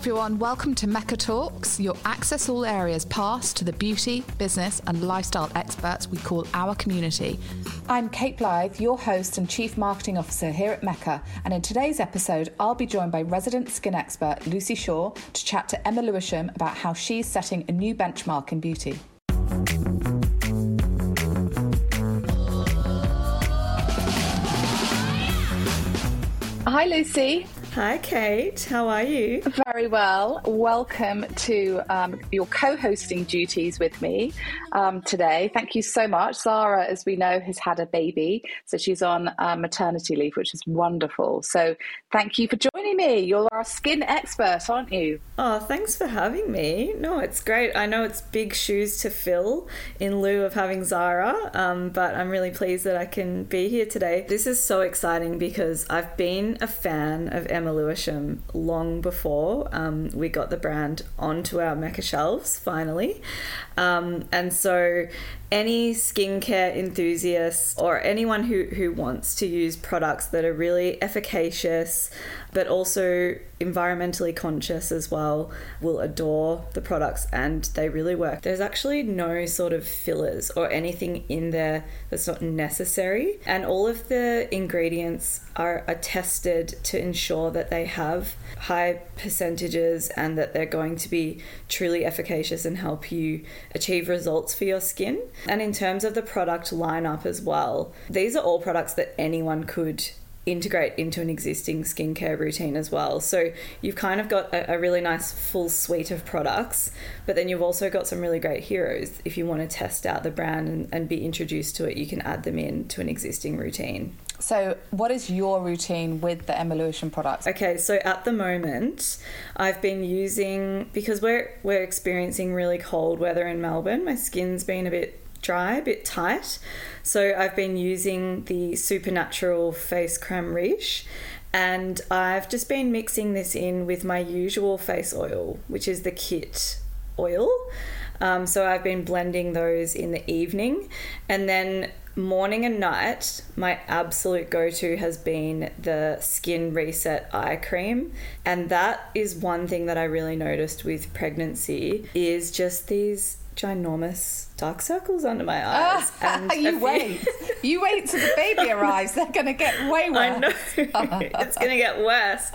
everyone, welcome to Mecca Talks, your access all areas pass to the beauty, business, and lifestyle experts we call our community. I'm Kate Blythe, your host and Chief Marketing Officer here at Mecca, and in today's episode, I'll be joined by resident skin expert Lucy Shaw to chat to Emma Lewisham about how she's setting a new benchmark in beauty. Hi, Lucy. Hi, Kate. How are you? Very well. Welcome to um, your co hosting duties with me um, today. Thank you so much. Zara, as we know, has had a baby, so she's on uh, maternity leave, which is wonderful. So thank you for joining me. You're our skin expert, aren't you? Oh, thanks for having me. No, it's great. I know it's big shoes to fill in lieu of having Zara, um, but I'm really pleased that I can be here today. This is so exciting because I've been a fan of Emma Lewisham long before um, we got the brand onto our Mecca shelves finally. Um, and so any skincare enthusiast or anyone who, who wants to use products that are really efficacious but also environmentally conscious as well will adore the products and they really work. There's actually no sort of fillers or anything in there that's not necessary and all of the ingredients are, are tested to ensure that they have high percentages and that they're going to be truly efficacious and help you achieve results for your skin. And in terms of the product lineup as well, these are all products that anyone could integrate into an existing skincare routine as well. So you've kind of got a, a, really nice full suite of products, but then you've also got some really great heroes. If you want to test out the brand and, and be introduced to it, you can add them in to an existing routine. So, what is your routine with the Lewisham products? Okay, so at the moment, I've been using because we're we're experiencing really cold weather in Melbourne. My skin's been a bit dry, a bit tight. So I've been using the Supernatural Face Creme Riche and I've just been mixing this in with my usual face oil, which is the kit oil. Um, so I've been blending those in the evening and then morning and night, my absolute go to has been the Skin Reset Eye Cream. And that is one thing that I really noticed with pregnancy is just these ginormous dark circles under my eyes. and you wait. you wait till the baby arrives. They're going to get way worse. I know. it's going to get worse.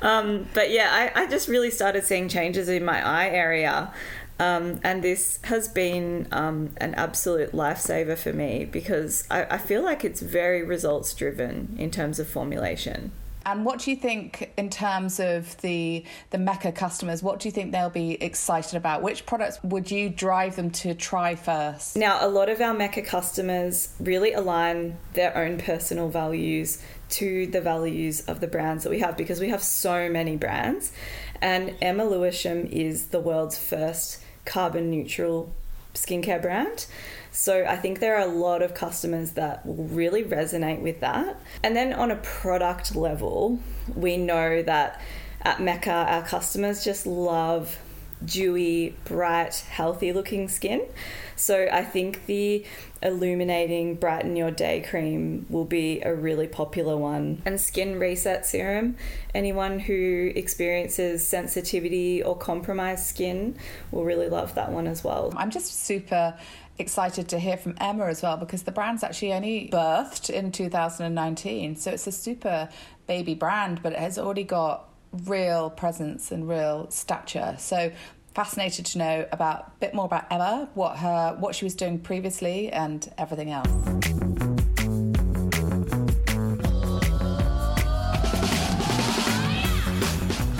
Um, but yeah, I, I just really started seeing changes in my eye area. Um, and this has been um, an absolute lifesaver for me because I, I feel like it's very results driven in terms of formulation. And what do you think in terms of the the Mecca customers? What do you think they'll be excited about? Which products would you drive them to try first? Now, a lot of our Mecca customers really align their own personal values to the values of the brands that we have because we have so many brands. And Emma Lewisham is the world's first carbon neutral skincare brand. So I think there are a lot of customers that will really resonate with that. And then on a product level, we know that at Mecca, our customers just love dewy, bright, healthy looking skin. So I think the illuminating brighten your day cream will be a really popular one. And skin reset serum, anyone who experiences sensitivity or compromised skin will really love that one as well. I'm just super excited to hear from Emma as well because the brand's actually only birthed in 2019. So it's a super baby brand, but it has already got real presence and real stature. So fascinated to know about a bit more about Emma, what her what she was doing previously and everything else.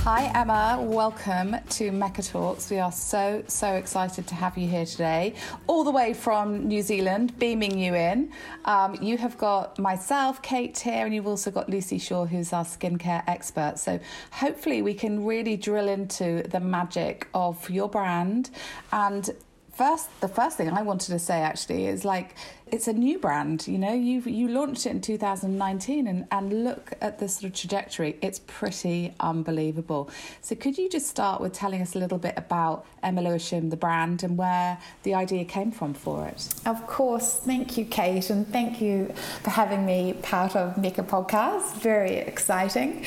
Hi, Emma. Welcome to Mecca Talks. We are so, so excited to have you here today, all the way from New Zealand, beaming you in. Um, you have got myself, Kate, here, and you've also got Lucy Shaw, who's our skincare expert. So hopefully, we can really drill into the magic of your brand and first the first thing I wanted to say actually is like it's a new brand you know? You you launched it in 2019 and and look at the sort of trajectory. It's pretty unbelievable. So could you just start with telling us a little bit about Emma Lewisham the brand and where the idea came from for it? Of course. Thank you Kate and thank you for having me part of Mecca podcast. Very exciting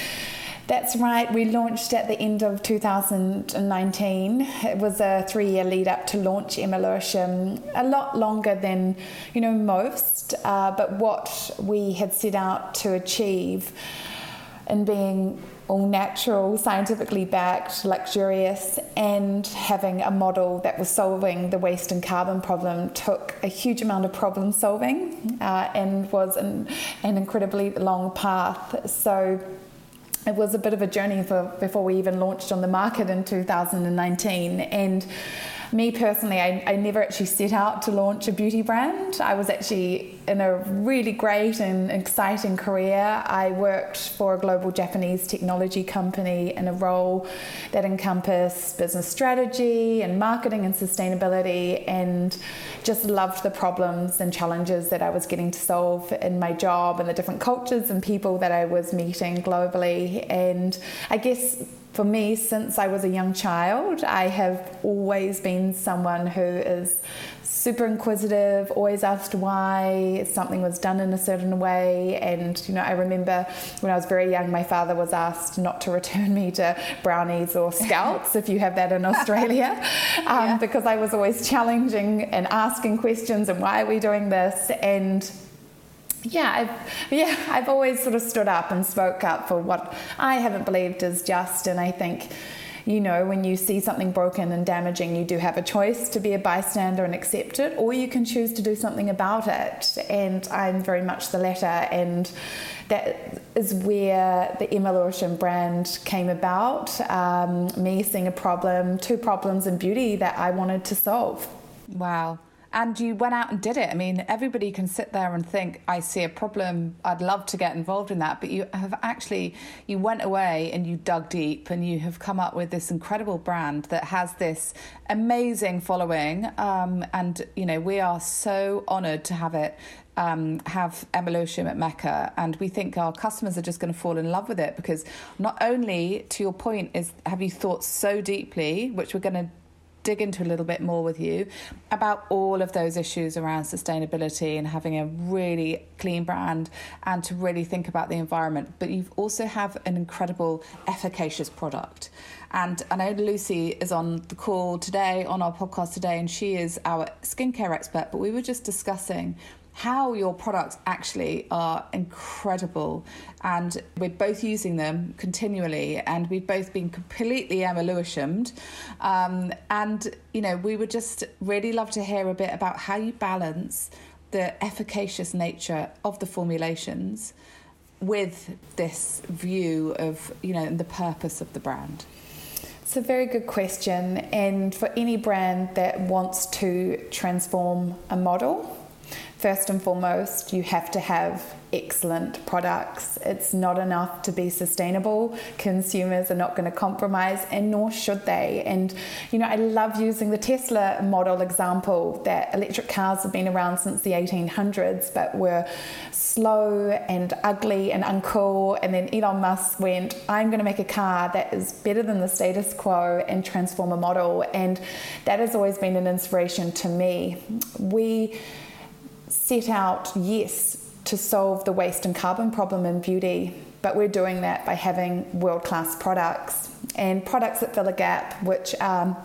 That's right. We launched at the end of 2019. It was a three-year lead up to launch Emma Lewisham, a lot longer than you know most. Uh, but what we had set out to achieve in being all natural, scientifically backed, luxurious, and having a model that was solving the waste and carbon problem took a huge amount of problem solving uh, and was an, an incredibly long path. So it was a bit of a journey for, before we even launched on the market in 2019. And me personally, I, I never actually set out to launch a beauty brand. I was actually in a really great and exciting career. I worked for a global Japanese technology company in a role that encompassed business strategy and marketing and sustainability, and just loved the problems and challenges that I was getting to solve in my job and the different cultures and people that I was meeting globally. And I guess for me, since I was a young child, I have always been someone who is super inquisitive, always asked why something was done in a certain way. And, you know, I remember when I was very young, my father was asked not to return me to brownies or scouts, if you have that in Australia, um, yeah. because I was always challenging and asking questions and why are we doing this? And yeah, I've, yeah, I've always sort of stood up and spoke up for what I haven't believed is just. And I think, you know, when you see something broken and damaging, you do have a choice to be a bystander and accept it, or you can choose to do something about it. And I'm very much the latter. And that is where the Emma Lewisham brand came about. Um, me seeing a problem, two problems in beauty that I wanted to solve. Wow and you went out and did it. I mean, everybody can sit there and think, I see a problem, I'd love to get involved in that. But you have actually, you went away and you dug deep and you have come up with this incredible brand that has this amazing following. Um, and, you know, we are so honored to have it. Um, have Emma at Mecca, and we think our customers are just going to fall in love with it because not only, to your point, is have you thought so deeply, which we're going to dig into a little bit more with you about all of those issues around sustainability and having a really clean brand and to really think about the environment. But you also have an incredible, efficacious product. And I know Lucy is on the call today, on our podcast today, and she is our skincare expert. But we were just discussing how your products actually are incredible. And we're both using them continually, and we've both been completely Emma Lewishamed. Um, and, you know, we would just really love to hear a bit about how you balance the efficacious nature of the formulations with this view of, you know, the purpose of the brand. It's a very good question. And for any brand that wants to transform a model, First and foremost, you have to have excellent products. It's not enough to be sustainable. Consumers are not going to compromise, and nor should they. And, you know, I love using the Tesla model example that electric cars have been around since the 1800s, but were slow and ugly and uncool. And then Elon Musk went, I'm going to make a car that is better than the status quo and transform a model. And that has always been an inspiration to me. We set out, yes, to solve the waste and carbon problem in beauty, but we're doing that by having world class products and products that fill a gap, which are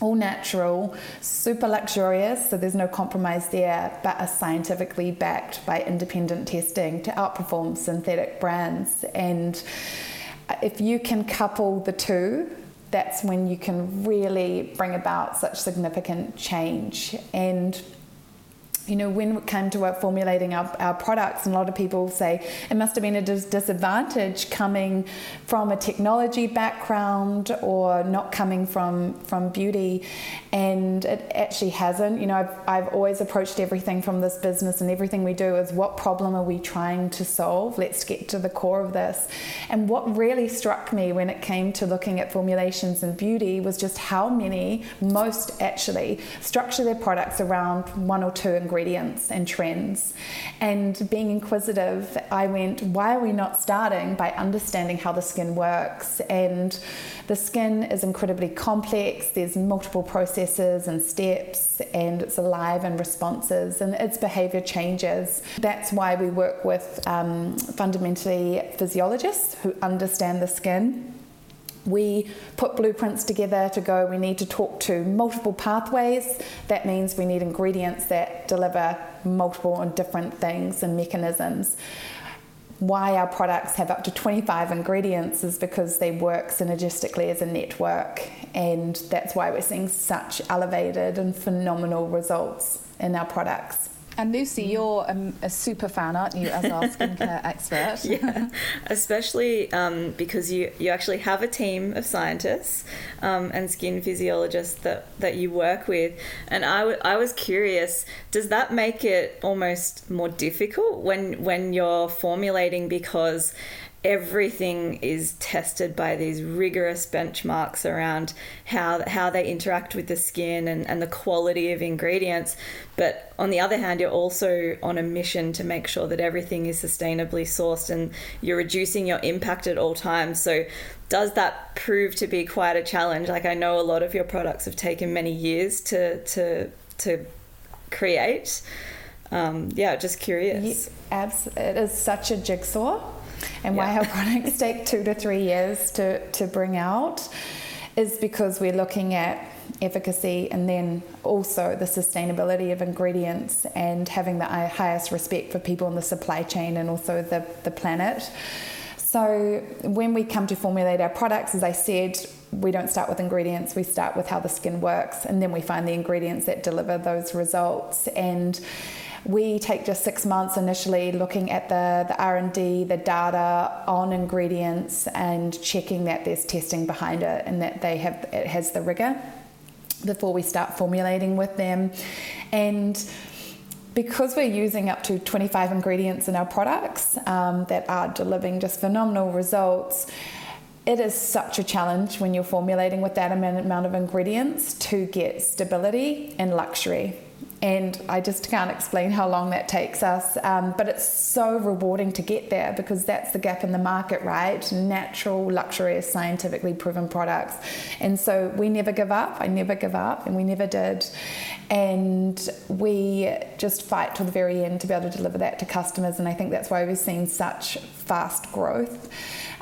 all natural, super luxurious, so there's no compromise there, but are scientifically backed by independent testing to outperform synthetic brands. And if you can couple the two, that's when you can really bring about such significant change. And you know, when it came to formulating our, our products, and a lot of people say it must have been a dis- disadvantage coming from a technology background or not coming from, from beauty. And it actually hasn't. You know, I've, I've always approached everything from this business, and everything we do is what problem are we trying to solve? Let's get to the core of this. And what really struck me when it came to looking at formulations and beauty was just how many, most actually, structure their products around one or two ingredients ingredients and trends. And being inquisitive, I went, why are we not starting by understanding how the skin works? And the skin is incredibly complex, there's multiple processes and steps, and it's alive and responses, and its behavior changes. That's why we work with um, fundamentally physiologists who understand the skin we put blueprints together to go, we need to talk to multiple pathways. That means we need ingredients that deliver multiple and different things and mechanisms. Why our products have up to 25 ingredients is because they work synergistically as a network, and that's why we're seeing such elevated and phenomenal results in our products. And Lucy, you're a, a, super fan, aren't you, as our skincare expert? yeah, especially um, because you, you actually have a team of scientists um, and skin physiologists that, that you work with. And I, w- I was curious, does that make it almost more difficult when, when you're formulating because everything is tested by these rigorous benchmarks around how how they interact with the skin and, and the quality of ingredients. But on the other hand, you're also on a mission to make sure that everything is sustainably sourced and you're reducing your impact at all times. So does that prove to be quite a challenge? Like I know a lot of your products have taken many years to to to create. Um, yeah, just curious. Yeah, it is such a jigsaw and yeah. why our products take two to three years to, to bring out is because we're looking at efficacy and then also the sustainability of ingredients and having the highest respect for people in the supply chain and also the, the planet. So, when we come to formulate our products, as I said, we don't start with ingredients, we start with how the skin works, and then we find the ingredients that deliver those results. And we take just six months initially looking at the, the r&d the data on ingredients and checking that there's testing behind it and that they have it has the rigor before we start formulating with them. And because we're using up to 25 ingredients in our products um, that are delivering just phenomenal results it is such a challenge when you're formulating with that amount of ingredients to get stability and luxury and I just can't explain how long that takes us. Um, but it's so rewarding to get there because that's the gap in the market, right? Natural, luxurious, scientifically proven products. And so we never give up. I never give up, and we never did. And we just fight till the very end to be able to deliver that to customers. And I think that's why we've seen such fast growth.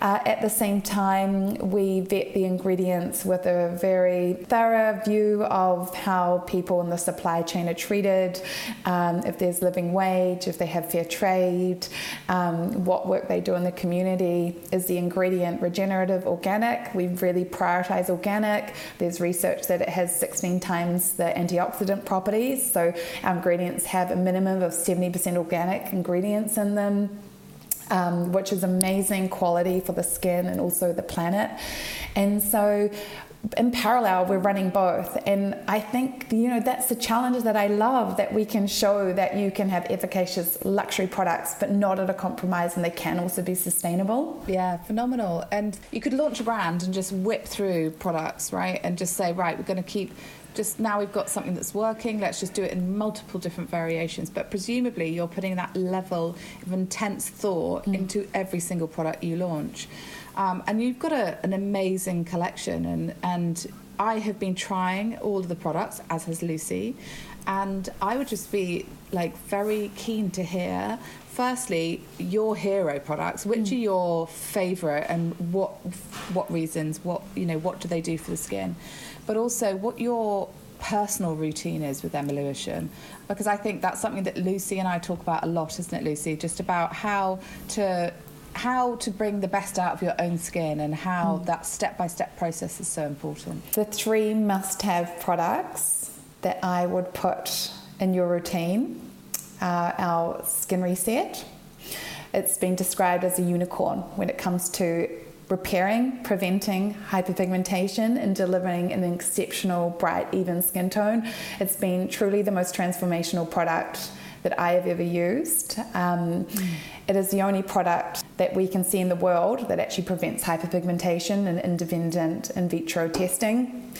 Uh, at the same time, we vet the ingredients with a very thorough view of how people in the supply chain are treated, um, if there's living wage, if they have fair trade, um, what work they do in the community. Is the ingredient regenerative, organic? We really prioritize organic. There's research that it has 16 times the antioxidant properties, so our ingredients have a minimum of 70% organic ingredients in them um, which is amazing quality for the skin and also the planet. And so in parallel we're running both. And i think you know that's the challenge that i love that we can show that you can have efficacious luxury products but not at a compromise and they can also be sustainable. Yeah phenomenal. And you could launch a brand and just whip through products right? And just say right we're going to keep just now we've got something that's working, let's just do it in multiple different variations. But presumably, you're putting that level of intense thought mm. into every single product you launch. Um, and you've got a, an amazing collection, and, and I have been trying all of the products, as has Lucy. And I would just be like very keen to hear firstly your hero products which mm. are your favorite and what what reasons what you know what do they do for the skin but also what your personal routine is with Emma Lewisham because I think that's something that Lucy and I talk about a lot isn't it Lucy? Just about how to how to bring the best out of your own skin and how mm. that step-by-step process is so important. The three must-have products that I would put in your routine are our skin reset. It's been described as a unicorn when it comes to repairing, preventing hyperpigmentation, and delivering an exceptional, bright, even skin tone. It's been truly the most transformational product that I have ever used. Um, mm. It is the only product that we can see in the world that actually prevents hyperpigmentation in independent in vitro testing.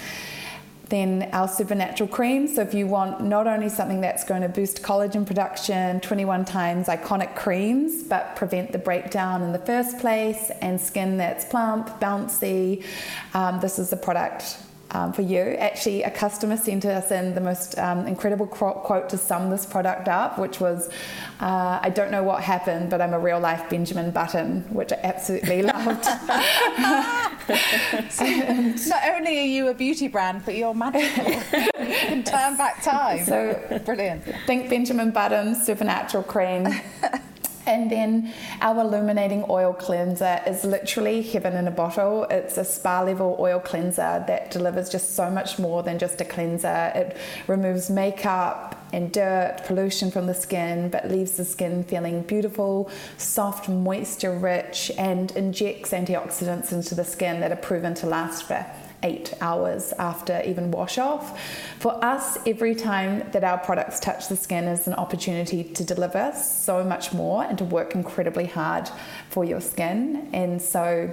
Then our supernatural cream. So if you want not only something that's going to boost collagen production, 21 times iconic creams, but prevent the breakdown in the first place, and skin that's plump, bouncy, um, this is the product um, for you. Actually, a customer sent us in the most um, incredible quote to sum this product up, which was, uh, "I don't know what happened, but I'm a real life Benjamin Button," which I absolutely loved. so, not only are you a beauty brand, but you're magical. you can turn back time. So brilliant. Think Benjamin Button Supernatural Cream. And then our illuminating oil cleanser is literally heaven in a bottle. It's a spa level oil cleanser that delivers just so much more than just a cleanser. It removes makeup and dirt, pollution from the skin, but leaves the skin feeling beautiful, soft, moisture rich, and injects antioxidants into the skin that are proven to last for eight hours after even wash off. For us, every time that our products touch the skin is an opportunity to deliver so much more and to work incredibly hard for your skin. And so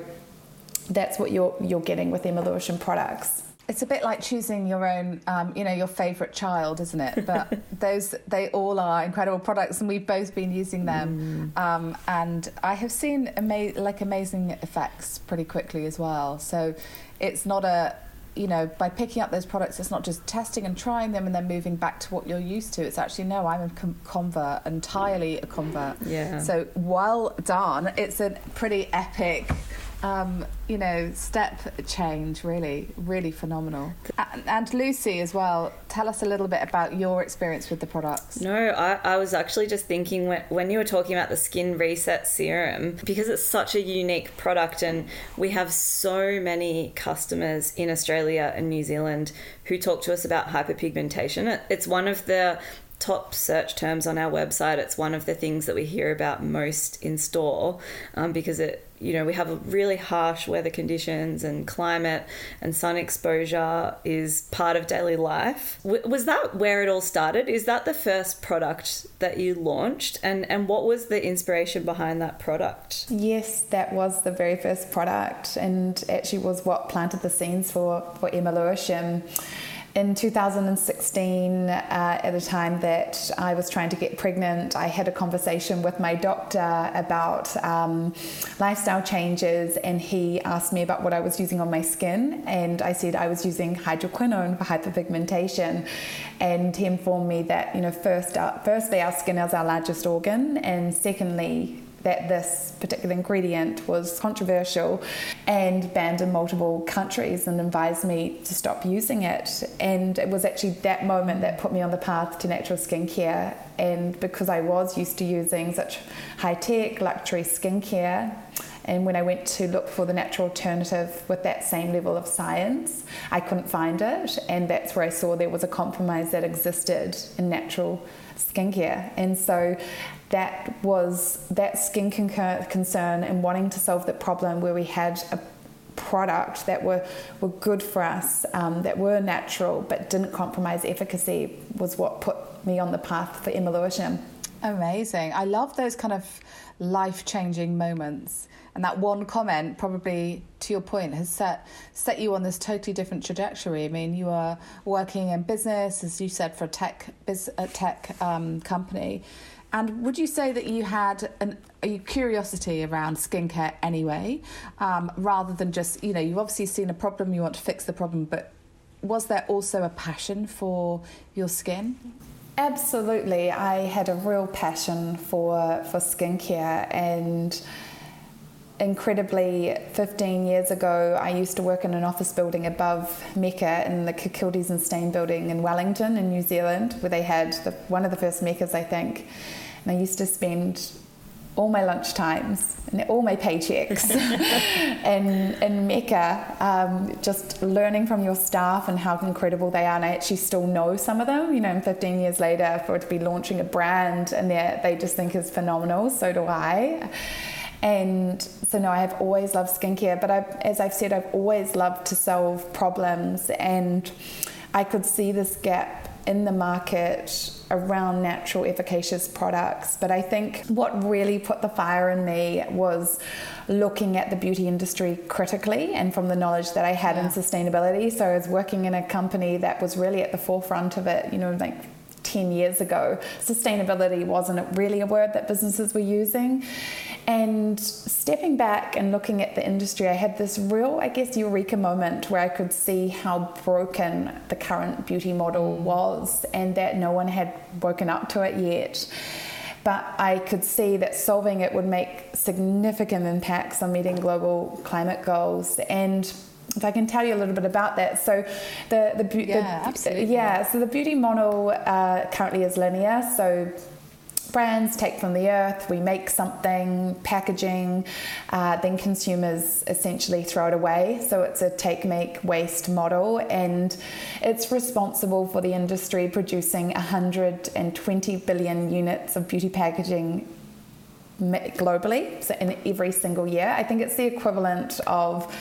that's what you're, you're getting with Emma Lewisham products. It's a bit like choosing your own, um, you know, your favourite child, isn't it? But those, they all are incredible products, and we've both been using them. Mm. Um, and I have seen ama- like amazing effects pretty quickly as well. So it's not a you know, by picking up those products, it's not just testing and trying them and then moving back to what you're used to. It's actually, no, I'm a com- convert, entirely a convert. Yeah. So well done. It's a pretty epic um, you know, step change, really, really phenomenal. And, Lucy as well, tell us a little bit about your experience with the products. No, I, I was actually just thinking when, when you were talking about the Skin Reset Serum, because it's such a unique product, and we have so many customers in Australia and New Zealand who talk to us about hyperpigmentation. It, it's one of the top search terms on our website. It's one of the things that we hear about most in store um, because it, you know, we have really harsh weather conditions and climate and sun exposure is part of daily life. W- was that where it all started? Is that the first product that you launched? And, and what was the inspiration behind that product? Yes, that was the very first product and actually was what planted the scenes for, for Emma Lewisham in 2016, uh, at the time that I was trying to get pregnant, I had a conversation with my doctor about um, lifestyle changes, and he asked me about what I was using on my skin, and I said I was using hydroquinone for hyperpigmentation, and he informed me that you know first, uh, firstly our skin is our largest organ, and secondly that this particular ingredient was controversial and banned in multiple countries and advised me to stop using it. And it was actually that moment that put me on the path to natural skincare. And because I was used to using such high tech luxury skincare, and when I went to look for the natural alternative with that same level of science, I couldn't find it. And that's where I saw there was a compromise that existed in natural skincare. And so that was that skin concern and wanting to solve the problem where we had a product that were, were good for us, um, that were natural but didn't compromise efficacy was what put me on the path for Emma Lewisham. Amazing. I love those kind of life changing moments. And that one comment, probably to your point, has set set you on this totally different trajectory. I mean, you are working in business, as you said, for a tech biz, a tech um, company, and would you say that you had an, a curiosity around skincare anyway, um, rather than just, you know, you've obviously seen a problem, you want to fix the problem, but was there also a passion for your skin? Absolutely. I had a real passion for, for skincare and incredibly 15 years ago I used to work in an office building above Mecca in the Kirkcaldie and Stains building in Wellington in New Zealand where they had the, one of the first Meccas I think and I used to spend all my lunch times and all my paychecks in, in Mecca, um, just learning from your staff and how incredible they are. And I actually still know some of them, you know, 15 years later, for it to be launching a brand and that they just think is phenomenal. So do I. And so, no, I have always loved skincare, but I've, as I've said, I've always loved to solve problems. And I could see this gap in the market around natural, efficacious products. But I think what really put the fire in me was looking at the beauty industry critically and from the knowledge that I had yeah. in sustainability. So I was working in a company that was really at the forefront of it, you know, like 10 years ago, sustainability wasn't really a word that businesses were using. And stepping back and looking at the industry, I had this real, I guess, eureka moment where I could see how broken the current beauty model mm. was and that no one had woken up to it yet but I could see that solving it would make significant impacts on meeting global climate goals and if I can tell you a little bit about that. So, the the, be- yeah, the absolutely. yeah, so the beauty model uh, currently is linear. So brands take from the earth, we make something, packaging, uh, then consumers essentially throw it away. So it's a take, make, waste model, and it's responsible for the industry producing 120 billion units of beauty packaging globally, so in every single year. I think it's the equivalent of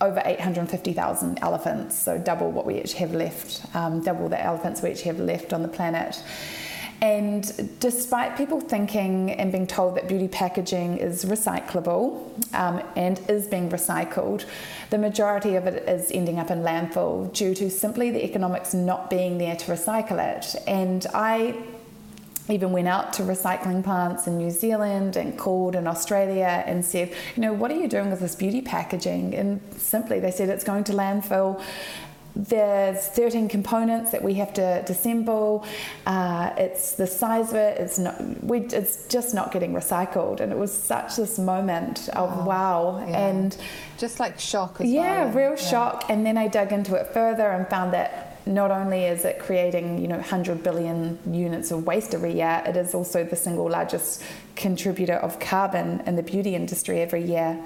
over 850,000 elephants, so double what we actually have left, um, double the elephants we actually have left on the planet. And despite people thinking and being told that beauty packaging is recyclable um, and is being recycled, the majority of it is ending up in landfill due to simply the economics not being there to recycle it. And I even went out to recycling plants in New Zealand and called in Australia and said, you know, what are you doing with this beauty packaging? And simply they said it's going to landfill. There's 13 components that we have to disassemble. Uh, it's the size of it. It's not. We, it's just not getting recycled. And it was such this moment of wow. Yeah. And just like shock as yeah, well. real yeah. shock. And then I dug into it further and found that not only is it creating you know 100 billion units of waste every year, it is also the single largest contributor of carbon in the beauty industry every year.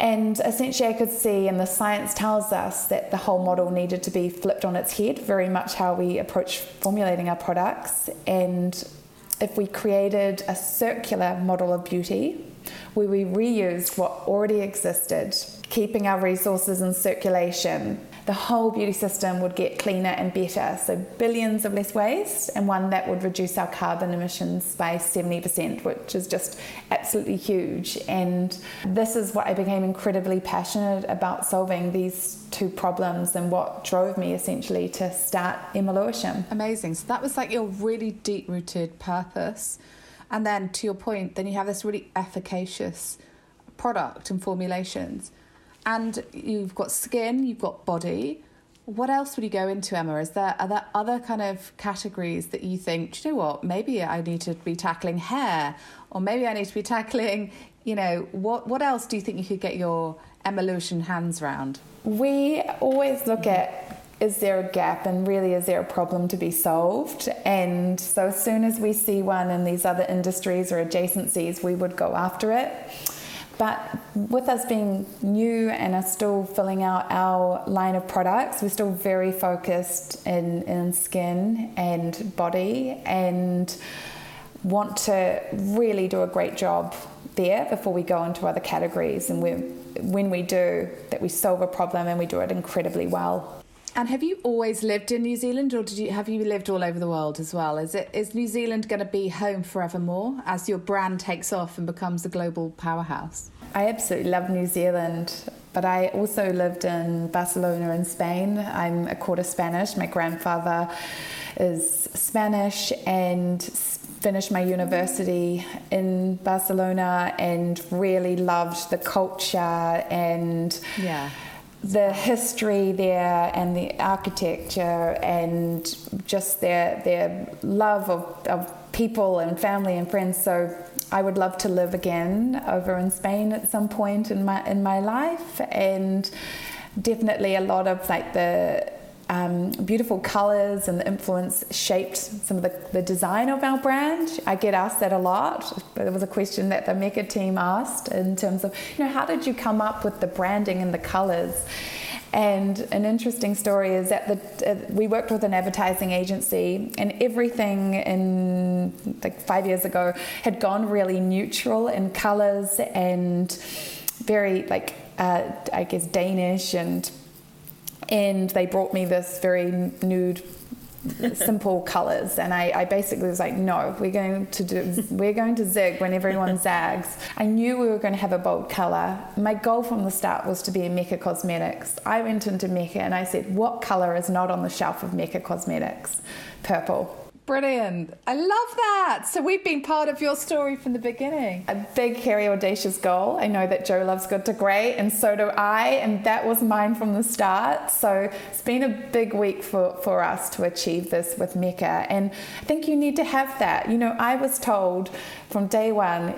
And essentially, I could see, and the science tells us that the whole model needed to be flipped on its head, very much how we approach formulating our products. And if we created a circular model of beauty, where we reused what already existed, keeping our resources in circulation, the whole beauty system would get cleaner and better. So, billions of less waste, and one that would reduce our carbon emissions by 70%, which is just absolutely huge. And this is what I became incredibly passionate about solving these two problems and what drove me essentially to start Emma Lewisham. Amazing. So, that was like your really deep rooted purpose. And then, to your point, then you have this really efficacious product and formulations and you've got skin, you've got body. What else would you go into, Emma? Is there are there other kind of categories that you think, you know what, maybe I need to be tackling hair, or maybe I need to be tackling, you know, what what else do you think you could get your Lewisham hands round? We always look at is there a gap and really is there a problem to be solved? And so as soon as we see one in these other industries or adjacencies, we would go after it. But with us being new and are still filling out our line of products, we're still very focused in, in skin and body and want to really do a great job there before we go into other categories. And we when we do, that we solve a problem and we do it incredibly well. And have you always lived in New Zealand, or did you have you lived all over the world as well? Is it is New Zealand going to be home forevermore as your brand takes off and becomes a global powerhouse? I absolutely love New Zealand, but I also lived in Barcelona in Spain. I'm a quarter Spanish. My grandfather is Spanish and finished my university in Barcelona and really loved the culture and yeah the history there and the architecture and just their their love of, of people and family and friends. So I would love to live again over in Spain at some point in my in my life and definitely a lot of like the um, beautiful colors and the influence shaped some of the, the design of our brand. I get asked that a lot. There was a question that the Mecca team asked in terms of, you know, how did you come up with the branding and the colors? And an interesting story is that the, uh, we worked with an advertising agency, and everything in like five years ago had gone really neutral in colors and very like uh, I guess Danish and and they brought me this very nude simple colors. And I, I, basically was like no we're going to do we're going to zig when everyone zags. I knew we were going to have a bold color. My goal from the start was to be in Mecca Cosmetics. I went into Mecca and I said what color is not on the shelf of Mecca Cosmetics? Purple Brilliant. I love that. So we've been part of your story from the beginning. A big, hairy, audacious goal. I know that Jo loves good to great, and so do I, and that was mine from the start. So it's been a big week for, for us to achieve this with Mecca. And I think you need to have that. You know, I was told from day one,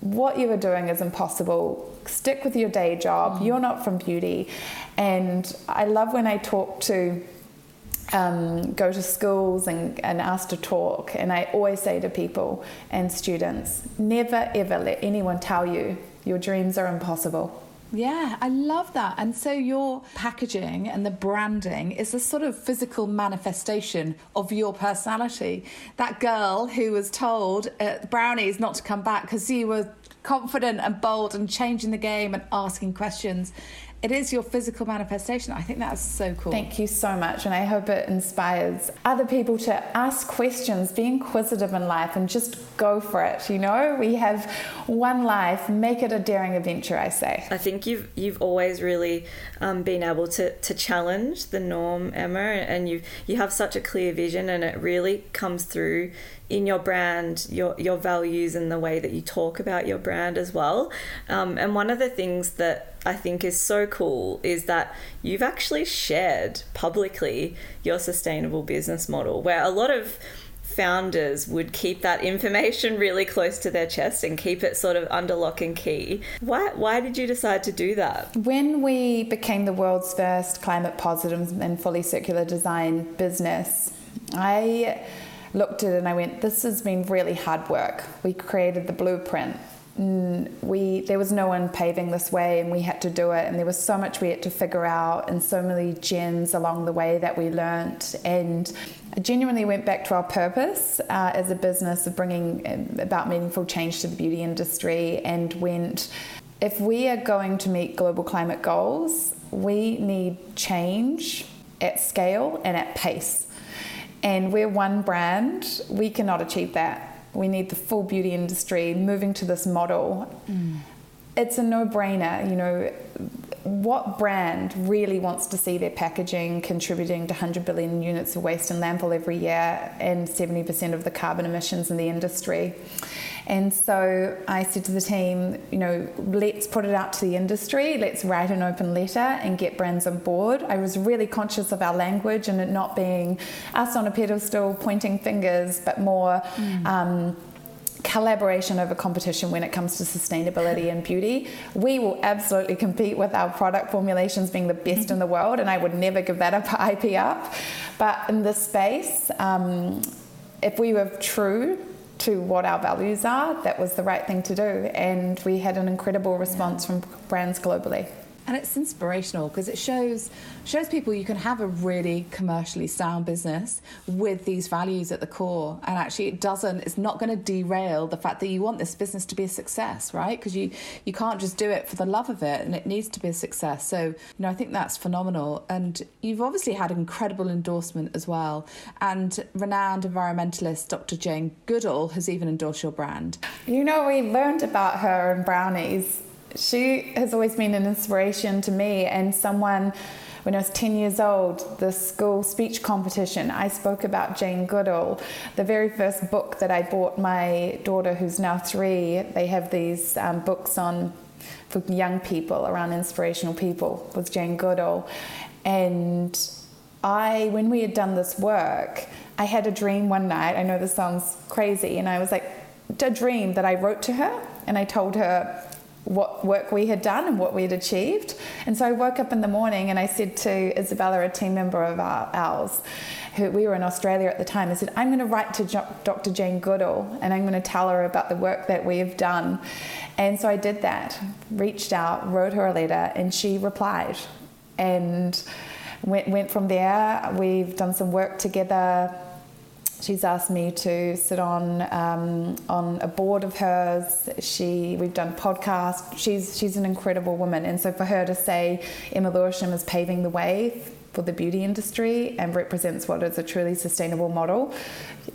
what you are doing is impossible. Stick with your day job. Mm. You're not from beauty. And I love when I talk to um, go to schools and, and ask to talk. And I always say to people and students never ever let anyone tell you your dreams are impossible. Yeah, I love that. And so your packaging and the branding is a sort of physical manifestation of your personality. That girl who was told at Brownies not to come back because you were confident and bold and changing the game and asking questions it is your physical manifestation. I think that's so cool. Thank you so much. And I hope it inspires other people to ask questions, be inquisitive in life, and just go for it. You know, we have one life, make it a daring adventure, I say. I think you've, you've always really um, been able to, to challenge the norm, Emma, and you, you have such a clear vision, and it really comes through in your brand, your your values and the way that you talk about your brand as well. Um, and one of the things that I think is so cool is that you've actually shared publicly your sustainable business model, where a lot of founders would keep that information really close to their chest and keep it sort of under lock and key. Why, why did you decide to do that? When we became the world's first climate positive and fully circular design business, I looked at it and I went, this has been really hard work. We created the blueprint. We there was no one paving this way, and we had to do it. And there was so much we had to figure out, and so many gems along the way that we learnt. And I genuinely went back to our purpose uh, as a business of bringing um, about meaningful change to the beauty industry, and went. If we are going to meet global climate goals, we need change at scale and at pace and we're one brand, we cannot achieve that. We need the full beauty industry moving to this model. Mm. It's a no brainer, you know. What brand really wants to see their packaging contributing to 100 billion units of waste in landfill every year and 70% of the carbon emissions in the industry? And so I said to the team, you know, let's put it out to the industry, let's write an open letter and get brands on board. I was really conscious of our language and it not being us on a pedestal pointing fingers, but more. Mm. Um, collaboration over competition when it comes to sustainability and beauty. We will absolutely compete with our product formulations being the best in the world, and I would never give that up, IP up. But in this space, um, if we were true to what our values are, that was the right thing to do. And we had an incredible response from brands globally and it's inspirational because it shows shows people you can have a really commercially sound business with these values at the core. And actually it doesn't it's not going to derail the fact that you want this business to be a success right? Because you you can't just do it for the love of it and it needs to be a success. So you know I think that's phenomenal. And you've obviously had incredible endorsement as well. And renowned environmentalist Dr. Jane Goodall has even endorsed your brand. You know we learned about her and brownies she has always been an inspiration to me and someone when I was 10 years old, the school speech competition, I spoke about Jane Goodall. The very first book that I bought my daughter, who's now three, they have these um, books on for young people around inspirational people with Jane Goodall. And I, when we had done this work, I had a dream one night. I know this sounds crazy, and I was like, a dream that I wrote to her, and I told her what work we had done and what we had achieved. And so I woke up in the morning and I said to Isabella, a team member of ours, who we were in Australia at the time, I said, I'm going to write to Dr. Jane Goodall and I'm going to tell her about the work that we have done. And so I did that, reached out, wrote her a letter, and she replied. And went, went from there. We've done some work together she's asked me to sit on um, on a board of hers. She we've done podcasts. She's she's an incredible woman, and so for her to say Emma Lewisham is paving the way for the beauty industry and represents what is a truly sustainable model.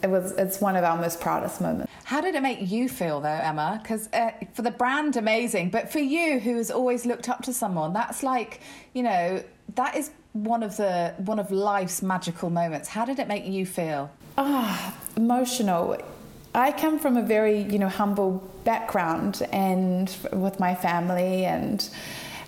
It was it's one of our most proudest moments. How did it make you feel though, Emma? Because uh, for the brand, amazing, but for you, who has always looked up to someone, that's like you know that is one of the one of life's magical moments. How did it make you feel? Ah, emotional. I come from a very, you know, humble background and with my family and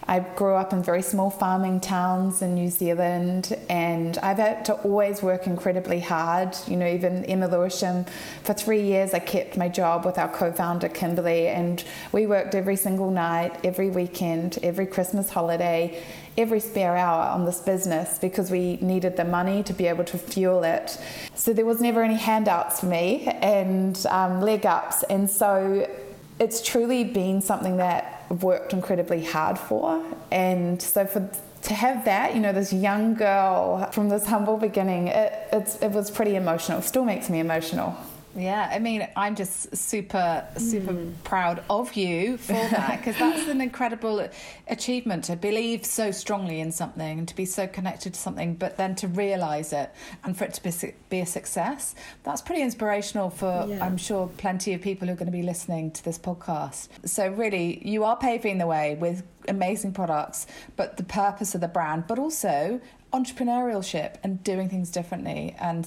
I grew up in very small farming towns in New Zealand, and I've had to always work incredibly hard. You know, even Emma Lewisham, for three years, I kept my job with our co founder, Kimberly, and we worked every single night, every weekend, every Christmas holiday, every spare hour on this business because we needed the money to be able to fuel it. So there was never any handouts for me and um, leg ups. And so it's truly been something that I've worked incredibly hard for. And so for to have that, you know, this young girl from this humble beginning, it, it was pretty emotional. It still makes me emotional. Yeah, I mean, I'm just super, super mm. proud of you for that because that's an incredible achievement to believe so strongly in something and to be so connected to something, but then to realize it and for it to be, be a success. That's pretty inspirational for, yeah. I'm sure, plenty of people who are going to be listening to this podcast. So, really, you are paving the way with amazing products, but the purpose of the brand, but also entrepreneurship and doing things differently and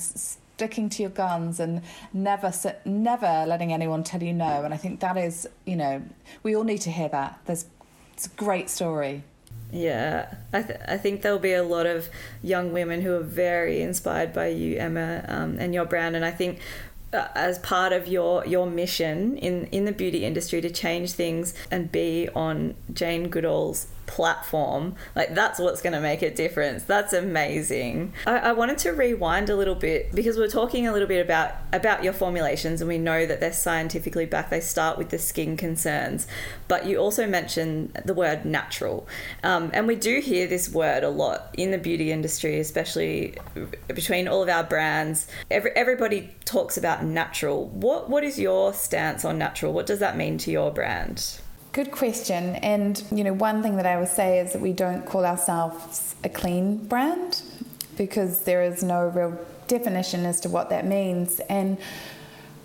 sticking to your guns and never never letting anyone tell you no. And I think that is, you know, we all need to hear that. There's it's a great story. Yeah, I, th- I think there'll be a lot of young women who are very inspired by you, Emma, um, and your brand. And I think uh, as part of your your mission in in the beauty industry to change things and be on Jane Goodall's platform, like that's what's going to make a difference. That's amazing. I, I, wanted to rewind a little bit because we're talking a little bit about about your formulations, and we know that they're scientifically backed. They start with the skin concerns, but you also mentioned the word natural, um, and we do hear this word a lot in the beauty industry, especially between all of our brands. Every, everybody talks about natural. What what is your stance on natural? What does that mean to your brand? Good question. And, you know, one thing that I would say is that we don't call ourselves a clean brand because there is no real definition as to what that means. And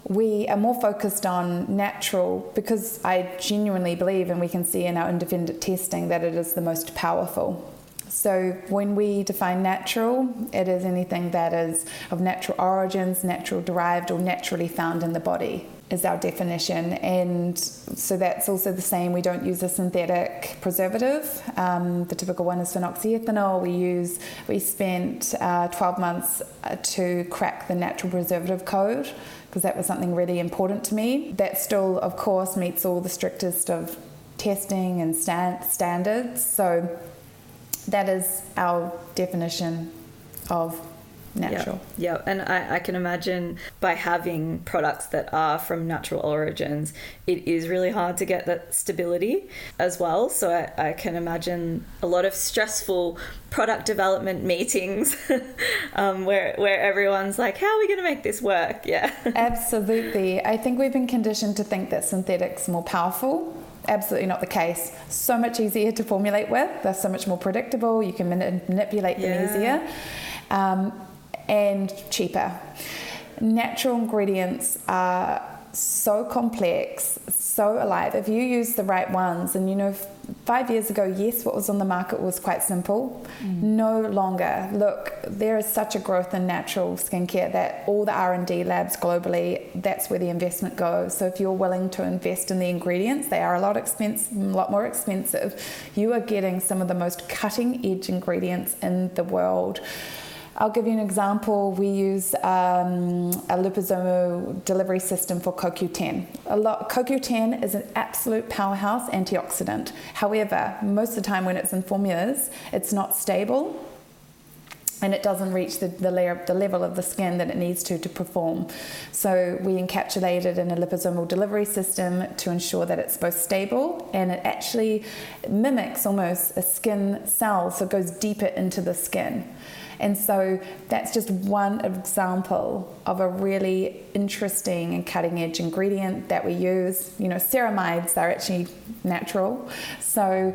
we are more focused on natural because I genuinely believe, and we can see in our independent testing, that it is the most powerful. So, when we define natural, it is anything that is of natural origins, natural derived, or naturally found in the body is our definition. And so that's also the same. We don't use a synthetic preservative. Um, the typical one is phenoxyethanol. We use, we spent uh, 12 months uh, to crack the natural preservative code because that was something really important to me. That still, of course, meets all the strictest of testing and stand- standards. So that is our definition of natural. Yeah, yeah. and I, I can imagine by having products that are from natural origins, it is really hard to get that stability as well. So I, I can imagine a lot of stressful product development meetings um, where where everyone's like, "How are we going to make this work?" Yeah, absolutely. I think we've been conditioned to think that synthetics more powerful absolutely not the case. So much easier to formulate with. They're so much more predictable. You can manipulate them yeah. easier. Um, and cheaper. Natural ingredients are so complex, so alive. If you use the right ones, and you know, five years ago, yes, what was on the market was quite simple. Mm. No longer. Look, there is such a growth in natural skincare that all the R and D labs globally, that's where the investment goes. So if you're willing to invest in the ingredients, they are a lot expensive, a lot more expensive. You are getting some of the most cutting edge ingredients in the world. I'll give you an example. We use um, a liposomal delivery system for CoQ10. A lot, CoQ10 is an absolute powerhouse antioxidant. However, most of the time when it's in formulas, it's not stable and it doesn't reach the, the, layer, the level of the skin that it needs to to perform. So we encapsulate it in a liposomal delivery system to ensure that it's both stable and it actually mimics almost a skin cell, so it goes deeper into the skin. And so that's just one example of a really interesting and cutting edge ingredient that we use. You know, ceramides are actually natural. So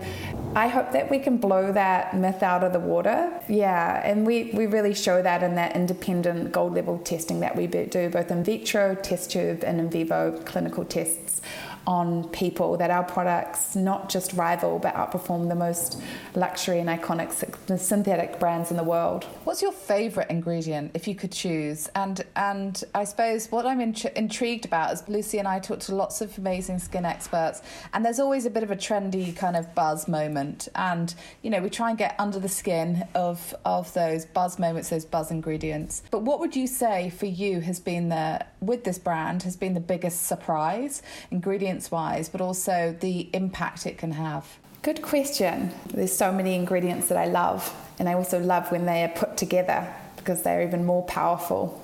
I hope that we can blow that myth out of the water. Yeah, and we, we really show that in that independent gold level testing that we do, both in vitro, test tube, and in vivo clinical tests on people that our products not just rival but outperform the most luxury and iconic synthetic brands in the world. What's your favorite ingredient if you could choose? And and I suppose what I'm int- intrigued about is Lucy and I talked to lots of amazing skin experts and there's always a bit of a trendy kind of buzz moment and you know we try and get under the skin of of those buzz moments those buzz ingredients. But what would you say for you has been the with this brand has been the biggest surprise ingredient wise, but also the impact it can have? Good question. There's so many ingredients that I love, and I also love when they are put together because they're even more powerful.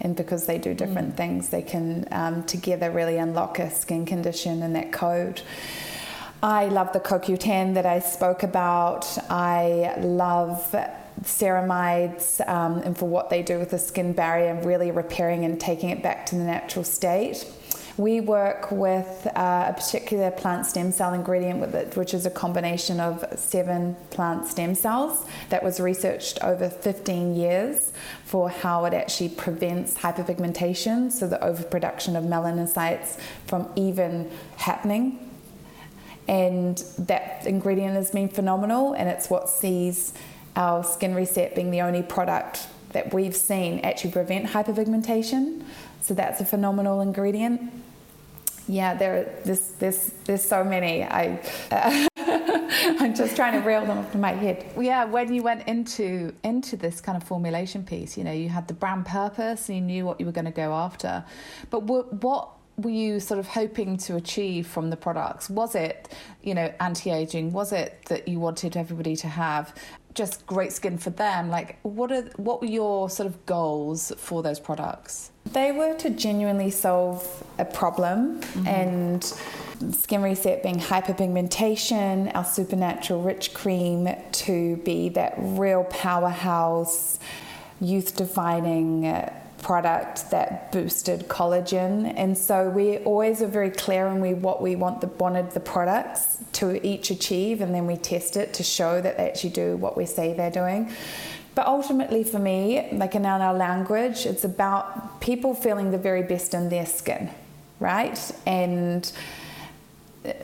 And because they do different mm. things, they can um, together really unlock a skin condition and that code. I love the CoQ10 that I spoke about. I love ceramides um, and for what they do with the skin barrier, really repairing and taking it back to the natural state. We work with uh, a particular plant stem cell ingredient it, which is a combination of seven plant stem cells that was researched over 15 years for how it actually prevents hyperpigmentation, so the overproduction of melanocytes from even happening. And that ingredient has been phenomenal, and it's what sees our Skin Reset being the only product that we've seen actually prevent hyperpigmentation. So that's a phenomenal ingredient. Yeah, there, there's, there's, there's so many. I, uh, I'm just trying to reel them off to my head. Yeah, when you went into into this kind of formulation piece, you know, you had the brand purpose and you knew what you were going to go after. But what, what were you sort of hoping to achieve from the products? Was it, you know, anti-aging? Was it that you wanted everybody to have just great skin for them? Like, what are what were your sort of goals for those products? They were to genuinely solve a problem mm-hmm. and Skin Reset being hyperpigmentation, our supernatural rich cream to be that real powerhouse, youth defining product that boosted collagen. And so we always are very clear on we what we want the wanted the products to each achieve and then we test it to show that they actually do what we say they're doing. But ultimately, for me, like in our language, it's about people feeling the very best in their skin, right? And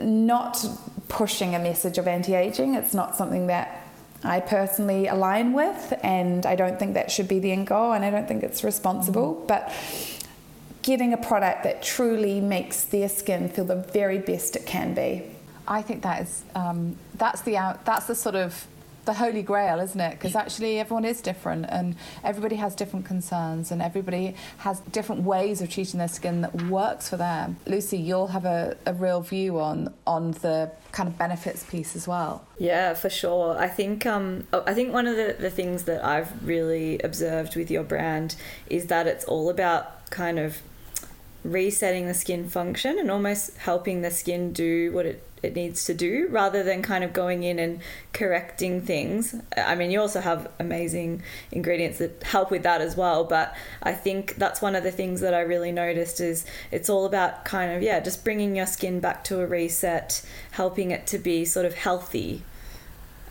not pushing a message of anti aging. It's not something that I personally align with, and I don't think that should be the end goal, and I don't think it's responsible. Mm-hmm. But getting a product that truly makes their skin feel the very best it can be. I think that is um, that's the out, that's the sort of the holy grail, isn't it? Because actually, everyone is different, and everybody has different concerns, and everybody has different ways of treating their skin that works for them. Lucy, you'll have a, a real view on on the kind of benefits piece as well. Yeah, for sure. I think um, oh, I think one of the, the things that I've really observed with your brand is that it's all about kind of resetting the skin function and almost helping the skin do what it it needs to do rather than kind of going in and correcting things. I mean, you also have amazing ingredients that help with that as well, but I think that's one of the things that I really noticed is it's all about kind of yeah, just bringing your skin back to a reset, helping it to be sort of healthy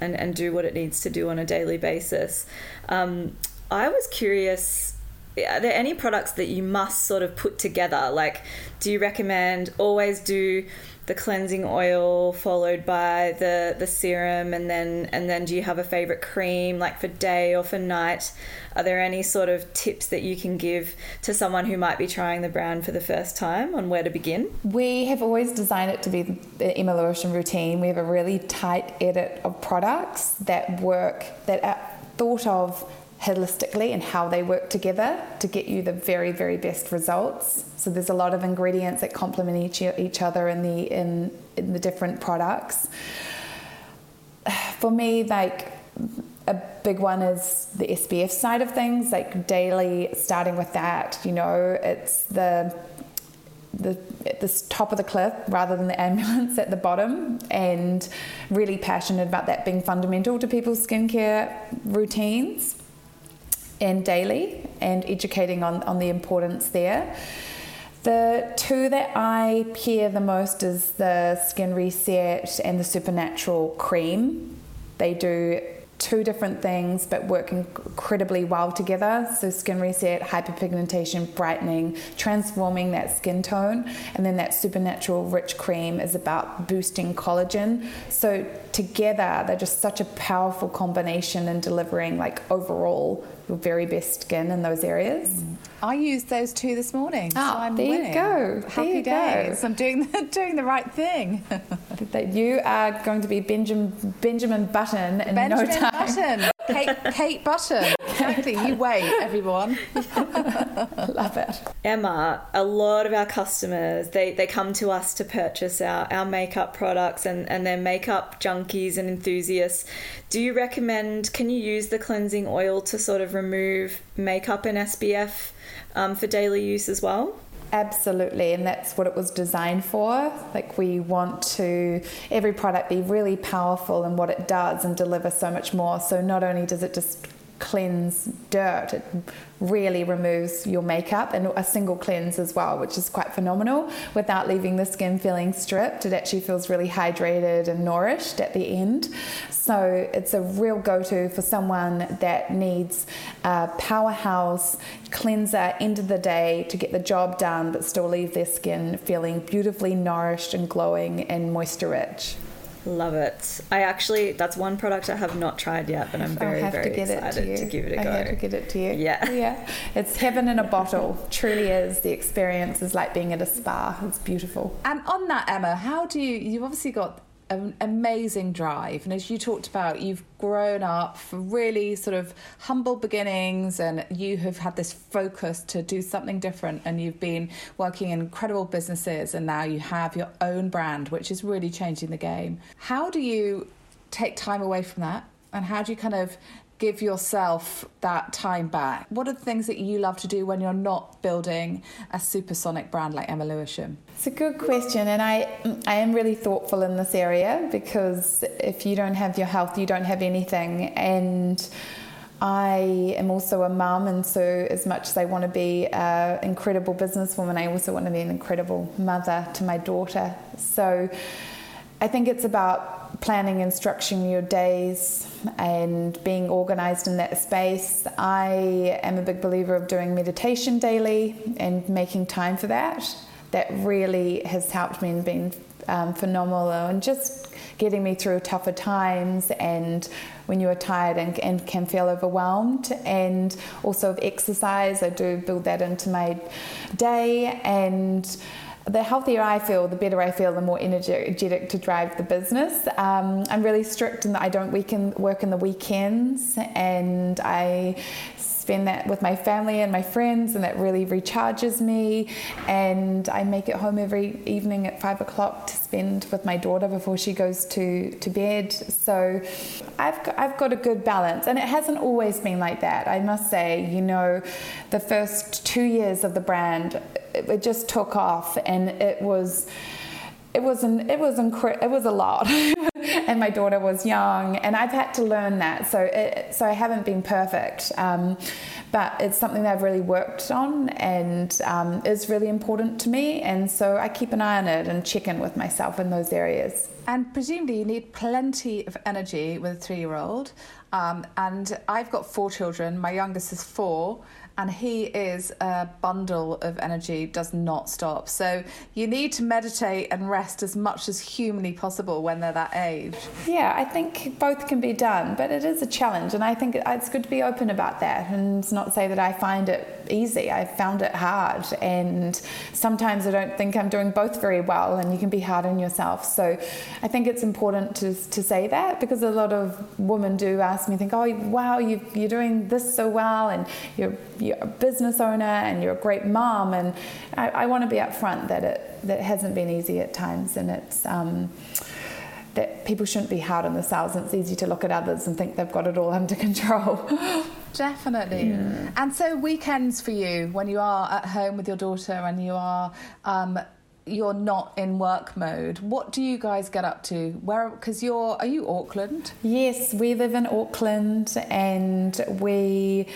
and and do what it needs to do on a daily basis. Um, I was curious are there any products that you must sort of put together? Like, do you recommend always do the cleansing oil followed by the the serum and then and then do you have a favorite cream like for day or for night? Are there any sort of tips that you can give to someone who might be trying the brand for the first time on where to begin? We have always designed it to be the Emma Lewisham routine. We have a really tight edit of products that work that are thought of holistically and how they work together to get you the very very best results. So there's a lot of ingredients that complement each, each other in the in, in the different products. For me like a big one is the SPF side of things like daily starting with that you know it's the the at the top of the cliff rather than the ambulance at the bottom and really passionate about that being fundamental to people's skincare routines and daily and educating on, on the importance there. The two that I pair the most is the Skin Reset and the Supernatural Cream. They do two different things but work incredibly well together. So, skin reset, hyperpigmentation, brightening, transforming that skin tone, and then that supernatural rich cream is about boosting collagen. So, together, they're just such a powerful combination in delivering like overall your very best skin in those areas. I used those two this morning. Ah, so I'm there winning. you go. Happy you days. Go. I'm doing the, doing the right thing. that you are going to be Benjamin Benjamin Button in Benjamin no time. Button. Kate, Kate Button. Exactly. You wait, everyone. I love it. Emma, a lot of our customers they, they come to us to purchase our, our makeup products and, and they're makeup junkies and enthusiasts. Do you recommend can you use the cleansing oil to sort of remove makeup and SPF um, for daily use as well? Absolutely, and that's what it was designed for. Like, we want to, every product be really powerful in what it does and deliver so much more. So, not only does it just cleanse dirt. It really removes your makeup and a single cleanse as well, which is quite phenomenal without leaving the skin feeling stripped. It actually feels really hydrated and nourished at the end. So it's a real go to for someone that needs a powerhouse cleanser end of the day to get the job done but still leave their skin feeling beautifully nourished and glowing and moisture rich. Love it. I actually, that's one product I have not tried yet, but I'm very, very excited to, to, give it a I go. I have to get it to you. Yeah. Yeah. It's heaven in a bottle. Truly is. The experience is like being at a spa. It's beautiful. And on that, Emma, how do you, you've obviously got an amazing drive. And as you talked about, you've grown up from really sort of humble beginnings and you have had this focus to do something different. And you've been working in incredible businesses and now you have your own brand, which is really changing the game. How do you take time away from that? And how do you kind of give yourself that time back? What are the things that you love to do when you're not building a supersonic brand like Emma Lewisham? It's a good question, and I I am really thoughtful in this area because if you don't have your health, you don't have anything, and. I am also a mum, and so as much as I want to be an incredible businesswoman, I also want to be an incredible mother to my daughter. So I think it's about planning and structuring your days and being organized in that space. I am a big believer of doing meditation daily and making time for that. That really has helped me and been um, phenomenal and just getting me through tougher times and when you are tired and, and can feel overwhelmed and also of exercise i do build that into my day and the healthier I feel, the better I feel, the more energetic to drive the business. Um, I'm really strict in that I don't weekend, work in the weekends and I spend that with my family and my friends, and that really recharges me. And I make it home every evening at five o'clock to spend with my daughter before she goes to, to bed. So I've got, I've got a good balance, and it hasn't always been like that. I must say, you know, the first two years of the brand, it, it just took off, and it was it was an, it was incre- it was a lot and my daughter was young and I've had to learn that. So it, so I haven't been perfect um, but it's something that I've really worked on and um, is really important to me. And so I keep an eye on it and check in with myself in those areas. And presumably you need plenty of energy with a three-year-old. Um, and I've got four children. My youngest is four and he is a bundle of energy, does not stop. So you need to meditate and rest as much as humanly possible when they're that age. Yeah, I think both can be done, but it is a challenge, and I think it's good to be open about that and not say that I find it easy. I found it hard, and sometimes I don't think I'm doing both very well, and you can be hard on yourself. So I think it's important to, to say that because a lot of women do ask me, think, oh, wow, you, you're doing this so well, and you're you're a business owner and you're a great mom, and I, I want to be upfront that it that it hasn't been easy at times, and it's. Um, that people shouldn't be hard on themselves and it's easy to look at others and think they've got it all under control. Definitely. And so weekends for you when you are at home with your daughter and you are um, you're not in work mode. What do you guys get up to? Where because you're are you Auckland? Yes, we live in Auckland and we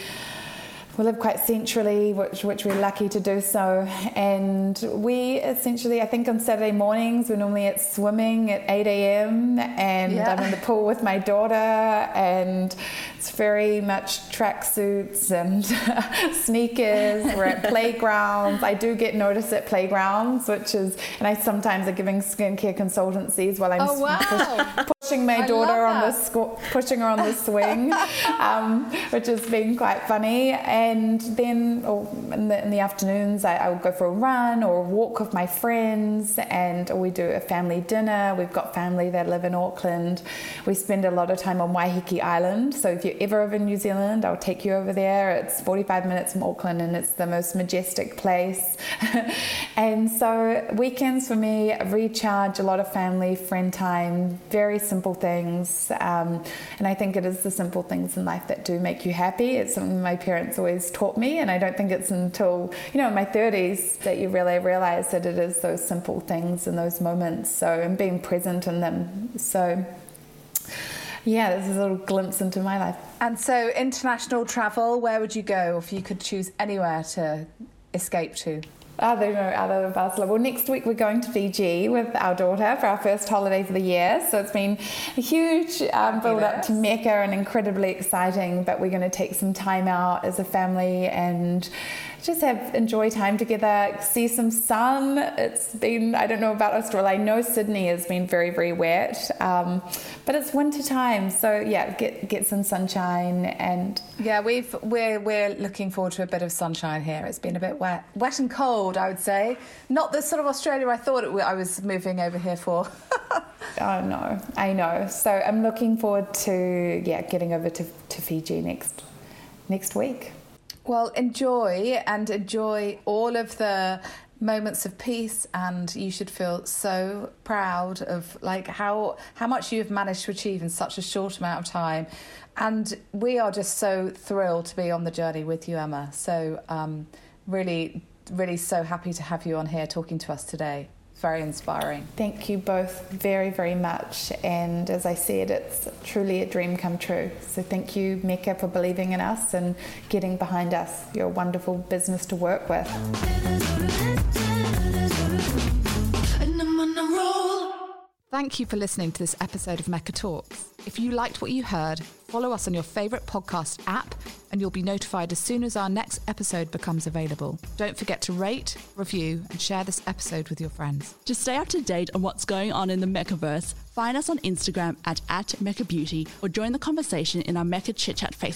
we live quite centrally, which, which we're lucky to do so. And we essentially, I think on Saturday mornings, we're normally at swimming at 8 a.m. and yeah. I'm in the pool with my daughter, and it's very much tracksuits and sneakers. We're at playgrounds. I do get noticed at playgrounds, which is, and I sometimes are giving skincare consultancies while I'm oh, wow. Pushing my daughter on the squ- pushing her on the swing, um, which has been quite funny. And then in the, in the afternoons, I, I will go for a run or a walk with my friends, and we do a family dinner. We've got family that live in Auckland. We spend a lot of time on Waiheke Island. So if you're ever over in New Zealand, I'll take you over there. It's 45 minutes from Auckland, and it's the most majestic place. and so weekends for me recharge a lot of family, friend time, very simple things. Um, and I think it is the simple things in life that do make you happy. It's something my parents always taught me, and I don't think it's until, you know, in my 30s that you really realize that it is those simple things and those moments. So, and being present in them. So, yeah, this is a little glimpse into my life. And so, international travel, where would you go if you could choose anywhere to escape to? Know, out of Barcelona. Well, next week we're going to Fiji with our daughter for our first holiday of the year. So it's been a huge um, build up to Mecca and incredibly exciting. But we're going to take some time out as a family and just have enjoy time together, see some sun. It's been I don't know about Australia. I know Sydney has been very very wet, um, but it's winter time, so yeah, get get some sunshine and yeah, we've we're we're looking forward to a bit of sunshine here. It's been a bit wet, wet and cold, I would say. Not the sort of Australia I thought it, I was moving over here for. oh no, I know. So I'm looking forward to yeah getting over to, to Fiji next next week. Well, enjoy and enjoy all of the moments of peace and you should feel so proud of like how how much you've managed to achieve in such a short amount of time and we are just so thrilled to be on the journey with you emma so um, really really so happy to have you on here talking to us today very inspiring. Thank you both very, very much. And as I said, it's truly a dream come true. So thank you, Mecca, for believing in us and getting behind us. You're a wonderful business to work with. Thank you for listening to this episode of Mecca Talks. If you liked what you heard, follow us on your favourite podcast app and you'll be notified as soon as our next episode becomes available. Don't forget to rate, review, and share this episode with your friends. To stay up to date on what's going on in the Meccaverse, find us on Instagram at, at Mecca Beauty or join the conversation in our Mecca Chit Chat Facebook